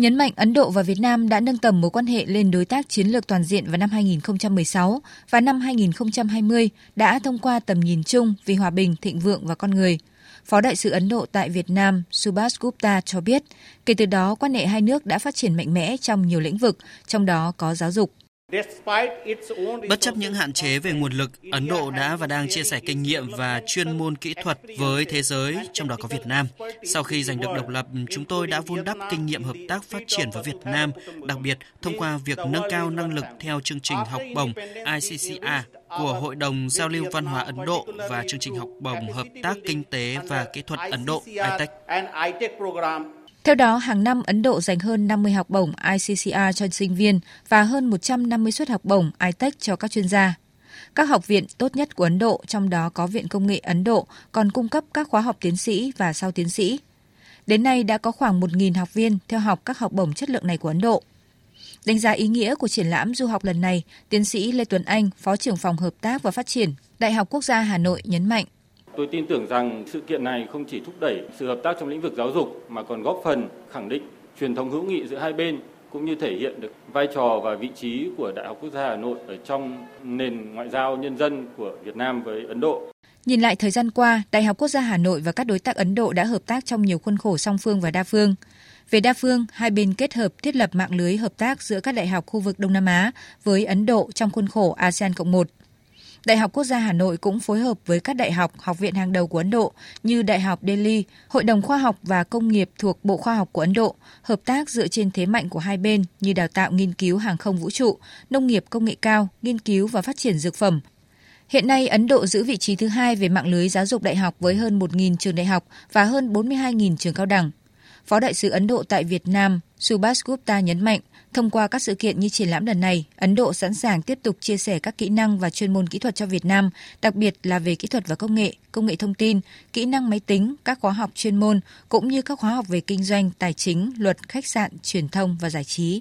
nhấn mạnh Ấn Độ và Việt Nam đã nâng tầm mối quan hệ lên đối tác chiến lược toàn diện vào năm 2016 và năm 2020 đã thông qua tầm nhìn chung vì hòa bình, thịnh vượng và con người. Phó đại sứ Ấn Độ tại Việt Nam Subhas Gupta cho biết, kể từ đó quan hệ hai nước đã phát triển mạnh mẽ trong nhiều lĩnh vực, trong đó có giáo dục. Bất chấp những hạn chế về nguồn lực, Ấn Độ đã và đang chia sẻ kinh nghiệm và chuyên môn kỹ thuật với thế giới, trong đó có Việt Nam. Sau khi giành được độc lập, chúng tôi đã vun đắp kinh nghiệm hợp tác phát triển với Việt Nam, đặc biệt thông qua việc nâng cao năng lực theo chương trình học bổng ICCA của Hội đồng Giao lưu Văn hóa Ấn Độ và chương trình học bổng Hợp tác Kinh tế và Kỹ thuật Ấn Độ ITEC. Theo đó, hàng năm Ấn Độ dành hơn 50 học bổng ICCR cho sinh viên và hơn 150 suất học bổng ITEC cho các chuyên gia. Các học viện tốt nhất của Ấn Độ, trong đó có Viện Công nghệ Ấn Độ, còn cung cấp các khóa học tiến sĩ và sau tiến sĩ. Đến nay đã có khoảng 1.000 học viên theo học các học bổng chất lượng này của Ấn Độ. Đánh giá ý nghĩa của triển lãm du học lần này, tiến sĩ Lê Tuấn Anh, Phó trưởng phòng Hợp tác và Phát triển, Đại học Quốc gia Hà Nội nhấn mạnh. Tôi tin tưởng rằng sự kiện này không chỉ thúc đẩy sự hợp tác trong lĩnh vực giáo dục mà còn góp phần khẳng định truyền thống hữu nghị giữa hai bên cũng như thể hiện được vai trò và vị trí của Đại học Quốc gia Hà Nội ở trong nền ngoại giao nhân dân của Việt Nam với Ấn Độ. Nhìn lại thời gian qua, Đại học Quốc gia Hà Nội và các đối tác Ấn Độ đã hợp tác trong nhiều khuôn khổ song phương và đa phương. Về đa phương, hai bên kết hợp thiết lập mạng lưới hợp tác giữa các đại học khu vực Đông Nam Á với Ấn Độ trong khuôn khổ ASEAN Cộng 1. Đại học Quốc gia Hà Nội cũng phối hợp với các đại học, học viện hàng đầu của Ấn Độ như Đại học Delhi, Hội đồng Khoa học và Công nghiệp thuộc Bộ Khoa học của Ấn Độ, hợp tác dựa trên thế mạnh của hai bên như đào tạo nghiên cứu hàng không vũ trụ, nông nghiệp công nghệ cao, nghiên cứu và phát triển dược phẩm. Hiện nay, Ấn Độ giữ vị trí thứ hai về mạng lưới giáo dục đại học với hơn 1.000 trường đại học và hơn 42.000 trường cao đẳng. Phó đại sứ Ấn Độ tại Việt Nam Subhash Gupta nhấn mạnh, thông qua các sự kiện như triển lãm lần này, Ấn Độ sẵn sàng tiếp tục chia sẻ các kỹ năng và chuyên môn kỹ thuật cho Việt Nam, đặc biệt là về kỹ thuật và công nghệ, công nghệ thông tin, kỹ năng máy tính, các khóa học chuyên môn cũng như các khóa học về kinh doanh, tài chính, luật, khách sạn, truyền thông và giải trí.